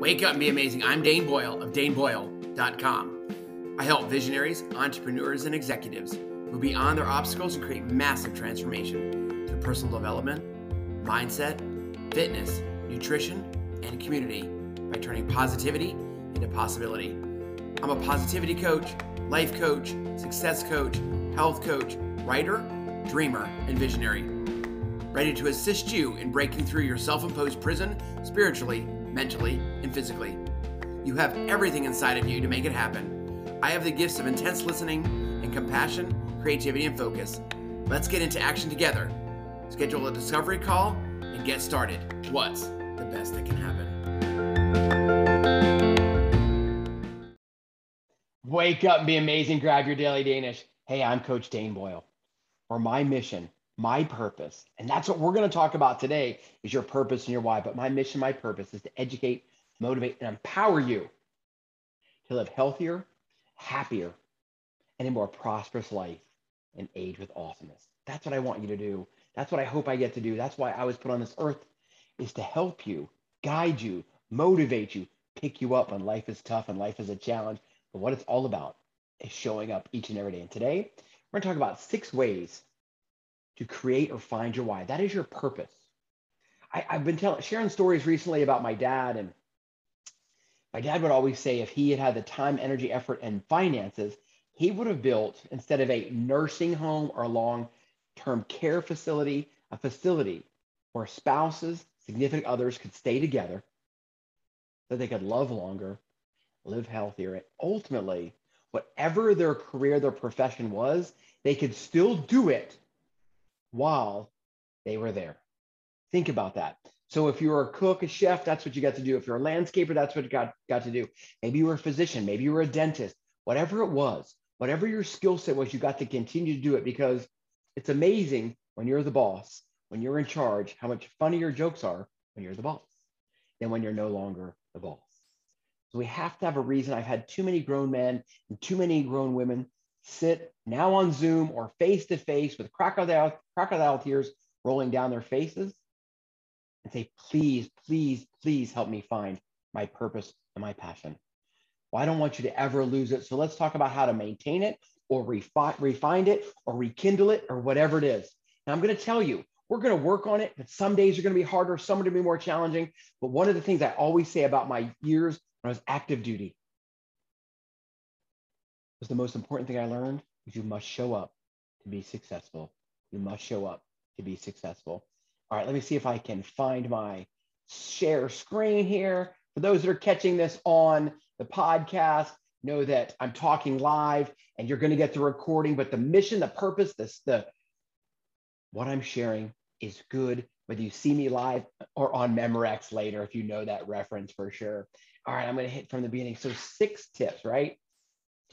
Wake up and be amazing. I'm Dane Boyle of daneboyle.com. I help visionaries, entrepreneurs, and executives move beyond their obstacles and create massive transformation through personal development, mindset, fitness, nutrition, and community by turning positivity into possibility. I'm a positivity coach, life coach, success coach, health coach, writer, dreamer, and visionary. Ready to assist you in breaking through your self imposed prison spiritually, mentally, and physically. You have everything inside of you to make it happen. I have the gifts of intense listening and compassion, creativity, and focus. Let's get into action together. Schedule a discovery call and get started. What's the best that can happen? Wake up and be amazing. Grab your daily Danish. Hey, I'm Coach Dane Boyle. For my mission, my purpose, and that's what we're going to talk about today is your purpose and your why. But my mission, my purpose is to educate, motivate, and empower you to live healthier, happier, and a more prosperous life and age with awesomeness. That's what I want you to do. That's what I hope I get to do. That's why I was put on this earth is to help you, guide you, motivate you, pick you up when life is tough and life is a challenge. But what it's all about is showing up each and every day. And today, we're going to talk about six ways to create or find your why. That is your purpose. I, have been telling, sharing stories recently about my dad, and my dad would always say if he had had the time, energy, effort, and finances, he would have built instead of a nursing home or long-term care facility, a facility where spouses, significant others could stay together, that they could love longer, live healthier, and ultimately, whatever their career, their profession was, they could still do it while they were there. Think about that. So if you're a cook, a chef, that's what you got to do. If you're a landscaper, that's what you got, got to do. Maybe you were a physician, maybe you were a dentist, whatever it was, whatever your skill set was, you got to continue to do it because it's amazing when you're the boss, when you're in charge, how much funnier your jokes are when you're the boss than when you're no longer the boss. So we have to have a reason. I've had too many grown men and too many grown women sit now on Zoom or face to face with crocodile, crocodile tears rolling down their faces and say, please, please, please help me find my purpose and my passion. Well, I don't want you to ever lose it. So let's talk about how to maintain it or refi- refine it or rekindle it or whatever it is. Now, I'm going to tell you, we're going to work on it, but some days are going to be harder, some are going to be more challenging. But one of the things I always say about my years when I was active duty was the most important thing I learned is you must show up to be successful. You must show up to be successful. All right, let me see if I can find my share screen here. For those that are catching this on the podcast, know that I'm talking live and you're going to get the recording, but the mission, the purpose, this the what I'm sharing is good whether you see me live or on Memorex later if you know that reference for sure. All right, I'm going to hit from the beginning. So six tips, right?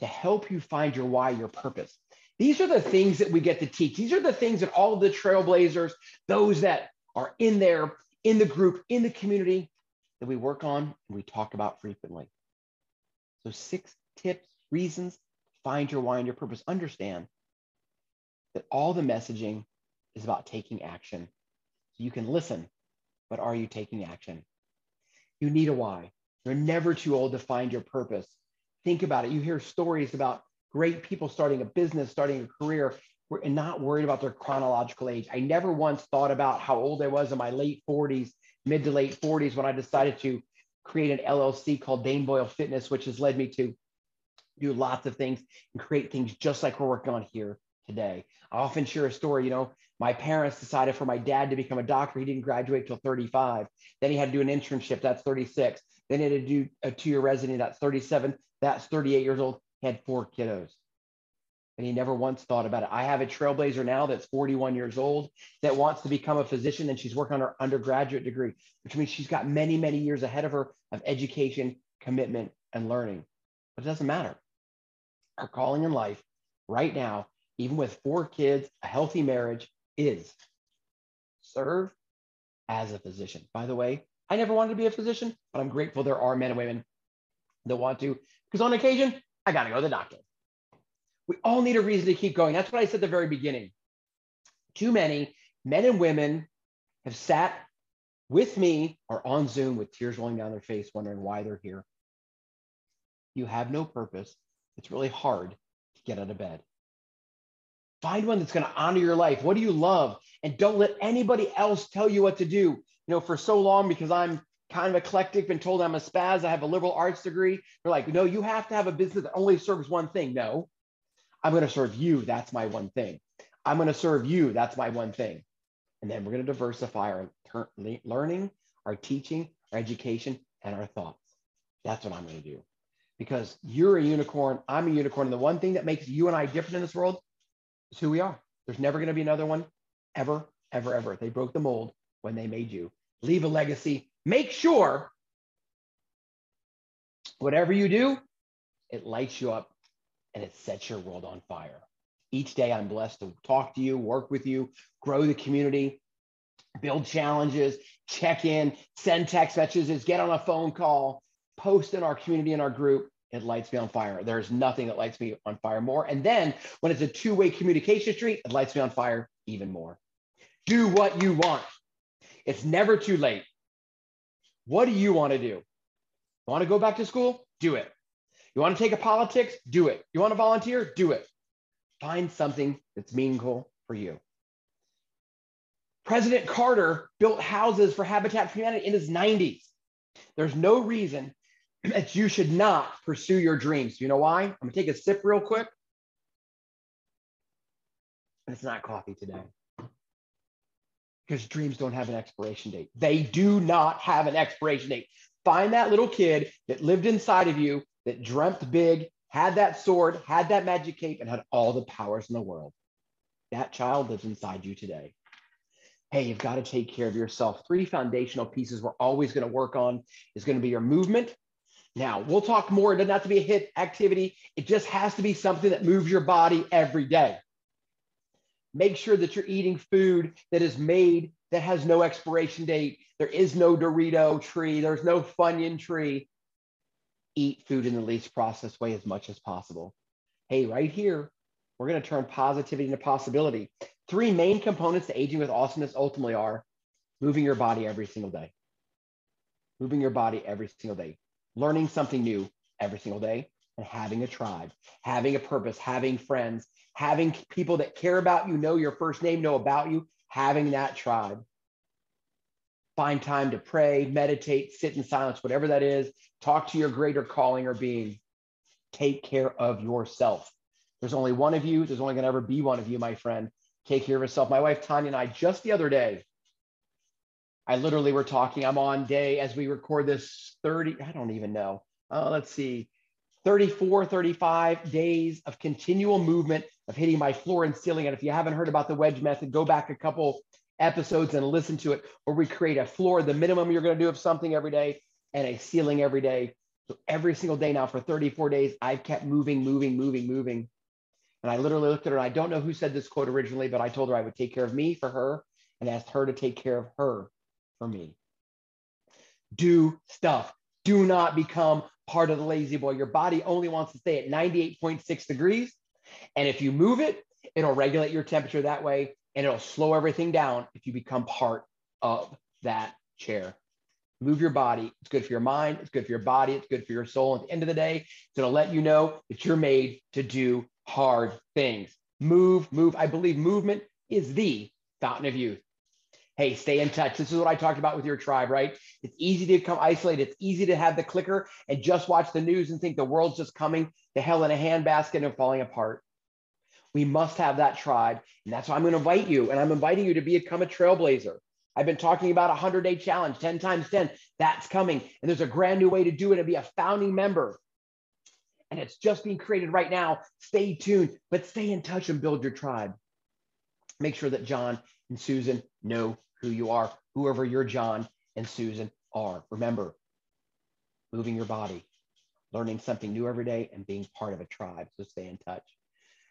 To help you find your why, your purpose. These are the things that we get to teach. These are the things that all of the trailblazers, those that are in there, in the group, in the community, that we work on and we talk about frequently. So, six tips, reasons, find your why and your purpose. Understand that all the messaging is about taking action. So you can listen, but are you taking action? You need a why. You're never too old to find your purpose. Think about it. You hear stories about great people starting a business, starting a career, and not worried about their chronological age. I never once thought about how old I was in my late 40s, mid to late 40s, when I decided to create an LLC called Dane Boyle Fitness, which has led me to do lots of things and create things just like we're working on here today. I often share a story, you know, my parents decided for my dad to become a doctor. He didn't graduate till 35. Then he had to do an internship. That's 36. Then he had to do a two-year residency. That's 37. That's 38 years old. He had four kiddos. And he never once thought about it. I have a trailblazer now that's 41 years old that wants to become a physician and she's working on her undergraduate degree, which means she's got many, many years ahead of her of education, commitment, and learning. But it doesn't matter. Our calling in life right now, even with four kids, a healthy marriage, is serve as a physician. By the way, I never wanted to be a physician, but I'm grateful there are men and women that want to, because on occasion, I got to go to the doctor. We all need a reason to keep going. That's what I said at the very beginning. Too many men and women have sat with me or on Zoom with tears rolling down their face, wondering why they're here. You have no purpose. It's really hard to get out of bed. Find one that's going to honor your life. What do you love? And don't let anybody else tell you what to do. You know, for so long, because I'm kind of eclectic, been told I'm a spaz, I have a liberal arts degree. They're like, no, you have to have a business that only serves one thing. No, I'm going to serve you. That's my one thing. I'm going to serve you. That's my one thing. And then we're going to diversify our learning, our teaching, our education, and our thoughts. That's what I'm going to do. Because you're a unicorn, I'm a unicorn. And the one thing that makes you and I different in this world is who we are. There's never going to be another one ever, ever, ever. They broke the mold when they made you. Leave a legacy. Make sure whatever you do, it lights you up and it sets your world on fire. Each day, I'm blessed to talk to you, work with you, grow the community, build challenges, check in, send text messages, get on a phone call, post in our community in our group. It lights me on fire. There's nothing that lights me on fire more. And then when it's a two way communication street, it lights me on fire even more. Do what you want. It's never too late. What do you want to do? You want to go back to school? Do it. You want to take a politics? Do it. You want to volunteer? Do it. Find something that's meaningful for you. President Carter built houses for Habitat for Humanity in his 90s. There's no reason that you should not pursue your dreams. You know why? I'm gonna take a sip real quick. It's not coffee today. Because dreams don't have an expiration date. They do not have an expiration date. Find that little kid that lived inside of you, that dreamt big, had that sword, had that magic cape, and had all the powers in the world. That child lives inside you today. Hey, you've got to take care of yourself. Three foundational pieces we're always going to work on is going to be your movement. Now, we'll talk more. It doesn't have to be a HIIT activity, it just has to be something that moves your body every day. Make sure that you're eating food that is made that has no expiration date. There is no Dorito tree, there's no Funyun tree eat food in the least processed way as much as possible. Hey, right here, we're going to turn positivity into possibility. Three main components to aging with awesomeness ultimately are moving your body every single day, moving your body every single day, learning something new every single day, and having a tribe, having a purpose, having friends, having people that care about you, know your first name, know about you, having that tribe find time to pray, meditate, sit in silence, whatever that is, talk to your greater calling or being. Take care of yourself. There's only one of you. There's only going to ever be one of you, my friend. Take care of yourself. My wife, Tanya, and I, just the other day, I literally were talking. I'm on day as we record this 30, I don't even know. Uh, let's see, 34, 35 days of continual movement of hitting my floor and ceiling. And if you haven't heard about the wedge method, go back a couple episodes and listen to it where we create a floor, the minimum you're going to do of something every day, and a ceiling every day. So every single day now for 34 days, I've kept moving, moving, moving, moving. And I literally looked at her. And I don't know who said this quote originally, but I told her I would take care of me for her and asked her to take care of her for me. Do stuff. Do not become part of the La-Z-Boy. Your body only wants to stay at 98.6 degrees. And if you move it, it'll regulate your temperature that way and it'll slow everything down if you become part of that chair. Move your body. It's good for your mind. It's good for your body. It's good for your soul. At the end of the day, it's going to let you know that you're made to do hard things. Move, move. I believe movement is the fountain of youth. Hey, stay in touch. This is what I talked about with your tribe, right? It's easy to become isolated. It's easy to have the clicker and just watch the news and think the world's just coming to hell in a handbasket and falling apart. We must have that tribe. And that's why I'm going to invite you. And I'm inviting you to become a trailblazer. I've been talking about a 100 day challenge, 10 times 10. That's coming. And there's a brand new way to do it and be a founding member. And it's just being created right now. Stay tuned, but stay in touch and build your tribe. Make sure that John and Susan know who you are, whoever your John and Susan are. Remember, moving your body, learning something new every day, and being part of a tribe. So stay in touch.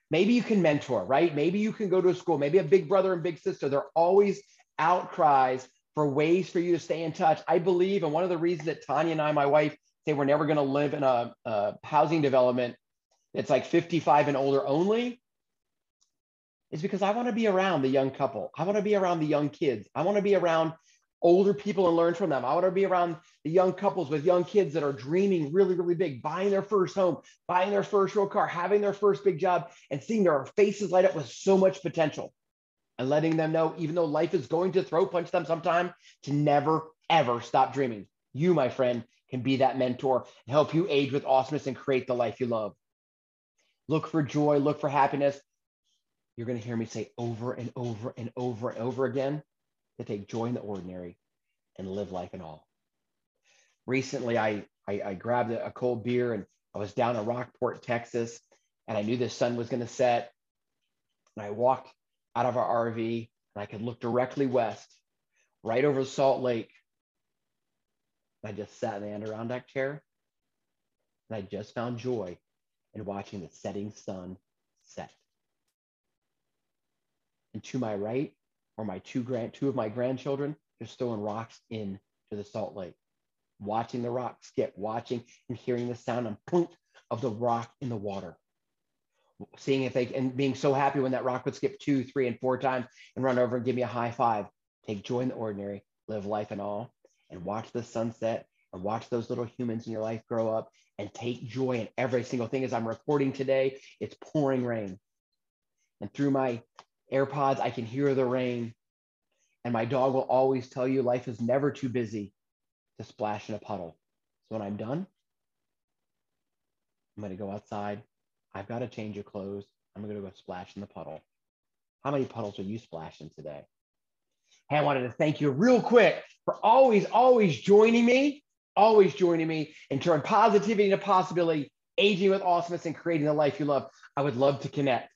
Maybe you can mentor, right? Maybe you can go to a school, maybe a big brother and big sister. There are always outcries for ways for you to stay in touch. I believe, and one of the reasons that Tanya and I, my wife, say we're never going to live in a, a housing development that's like 55 and older only is because I want to be around the young couple. I want to be around the young kids. I want to be around older people and learn from them. I want to be around the young couples with young kids that are dreaming really, really big, buying their first home, buying their first real car, having their first big job, and seeing their faces light up with so much potential. And letting them know, even though life is going to throw punch them sometime, to never, ever stop dreaming. You, my friend, can be that mentor and help you age with awesomeness and create the life you love. Look for joy, look for happiness. You're going to hear me say over and over and over and over again to take joy in the ordinary and live life in all. Recently, I, I, I grabbed a, cold beer and I was down in Rockport, Texas, and I knew the sun was going to set. And I walked out of our RV and I could look directly west, right over Salt Lake. I just sat in the Adirondack chair and I just found joy in watching the setting sun set. And to my right or my two grand two of my grandchildren. Just throwing rocks into the salt lake. Watching the rock skip watching and hearing the sound and plunk of the rock in the water. Seeing if they and being so happy when that rock would skip two three and four times and run over and give me a high five. Take joy in the ordinary live life and all and watch the sunset and watch those little humans in your life grow up and take joy in every single thing. As i'm recording today it's pouring rain. And through my AirPods, I can hear the rain. And my dog will always tell you life is never too busy to splash in a puddle. So when I'm done, I'm going to go outside. I've got to change your clothes. I'm going to go splash in the puddle. How many puddles are you splashing today? Hey, I wanted to thank you real quick for always, always joining me, always joining me and turn positivity into possibility, aging with awesomeness and creating the life you love. I would love to connect.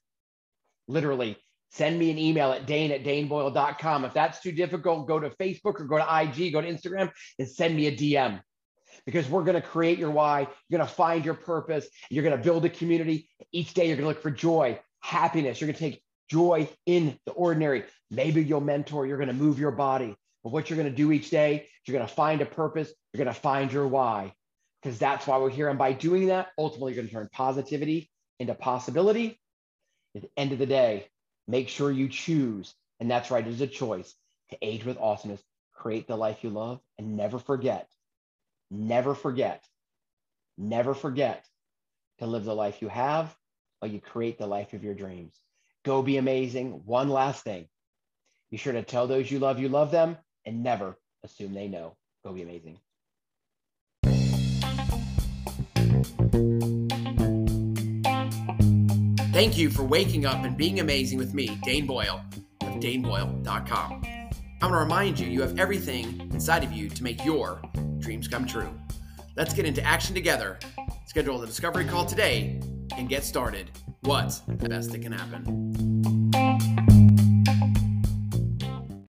Literally, send me an email at dane at daneboyle.com. If that's too difficult, go to Facebook or go to IG, go to Instagram and send me a DM because we're going to create your why. You're going to find your purpose. You're going to build a community. Each day, you're going to look for joy, happiness. You're going to take joy in the ordinary. Maybe you'll mentor. You're going to move your body. But what you're going to do each day, you're going to find a purpose. You're going to find your why because that's why we're here. And by doing that, ultimately, you're going to turn positivity into possibility. At the end of the day, Make sure you choose, and that's right, it is a choice to age with awesomeness, create the life you love, and never forget, never forget, never forget to live the life you have while you create the life of your dreams. Go be amazing. One last thing be sure to tell those you love you love them and never assume they know. Go be amazing. Thank you for waking up and being amazing with me, Dane Boyle of daneboyle.com. I want to remind you you have everything inside of you to make your dreams come true. Let's get into action together. Schedule the discovery call today and get started. What's the best that can happen?